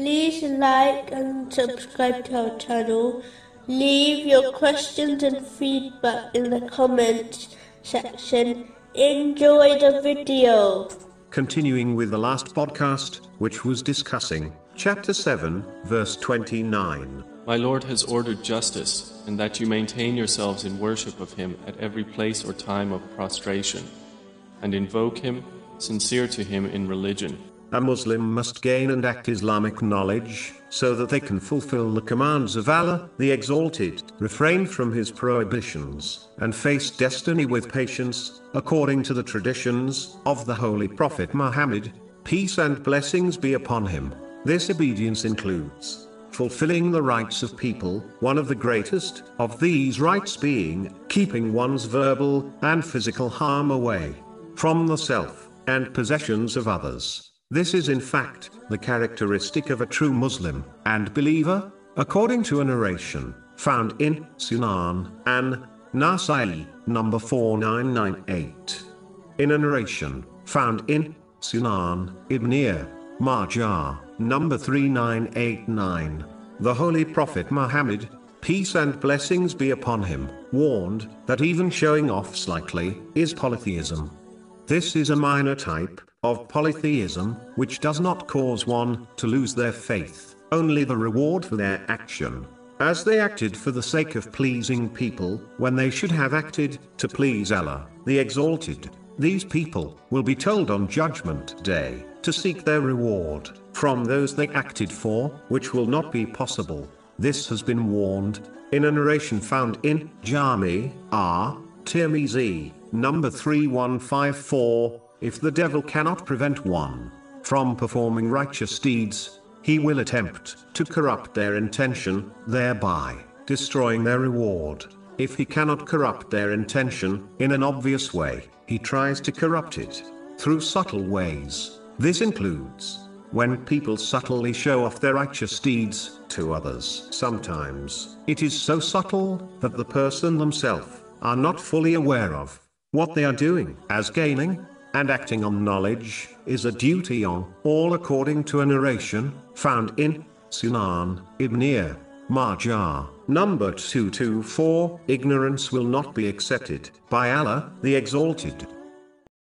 like and subscribe to our channel. Leave your questions and feedback in the comments section. Enjoy the video. Continuing with the last podcast, which was discussing chapter 7, verse 29. My Lord has ordered justice, and that you maintain yourselves in worship of Him at every place or time of prostration, and invoke Him, sincere to Him in religion. A Muslim must gain and act Islamic knowledge, so that they can fulfill the commands of Allah, the Exalted, refrain from His prohibitions, and face destiny with patience, according to the traditions of the Holy Prophet Muhammad, peace and blessings be upon him. This obedience includes fulfilling the rights of people, one of the greatest of these rights being keeping one's verbal and physical harm away from the self and possessions of others. This is in fact the characteristic of a true Muslim and believer, according to a narration found in Sunan an Nasai, number 4998. In a narration found in Sunan Ibn Majah, number 3989, the Holy Prophet Muhammad, peace and blessings be upon him, warned that even showing off slightly is polytheism. This is a minor type of polytheism, which does not cause one to lose their faith, only the reward for their action. As they acted for the sake of pleasing people, when they should have acted to please Allah, the Exalted, these people will be told on Judgment Day to seek their reward from those they acted for, which will not be possible. This has been warned in a narration found in Jami at Tirmizi, number 3154. If the devil cannot prevent one from performing righteous deeds, he will attempt to corrupt their intention, thereby destroying their reward. If he cannot corrupt their intention in an obvious way, he tries to corrupt it through subtle ways. This includes when people subtly show off their righteous deeds to others. Sometimes it is so subtle that the person themselves are not fully aware of what they are doing, as gaining and acting on knowledge is a duty on all according to a narration found in Sunan Ibn Majah, number 224. Ignorance will not be accepted by Allah, the Exalted.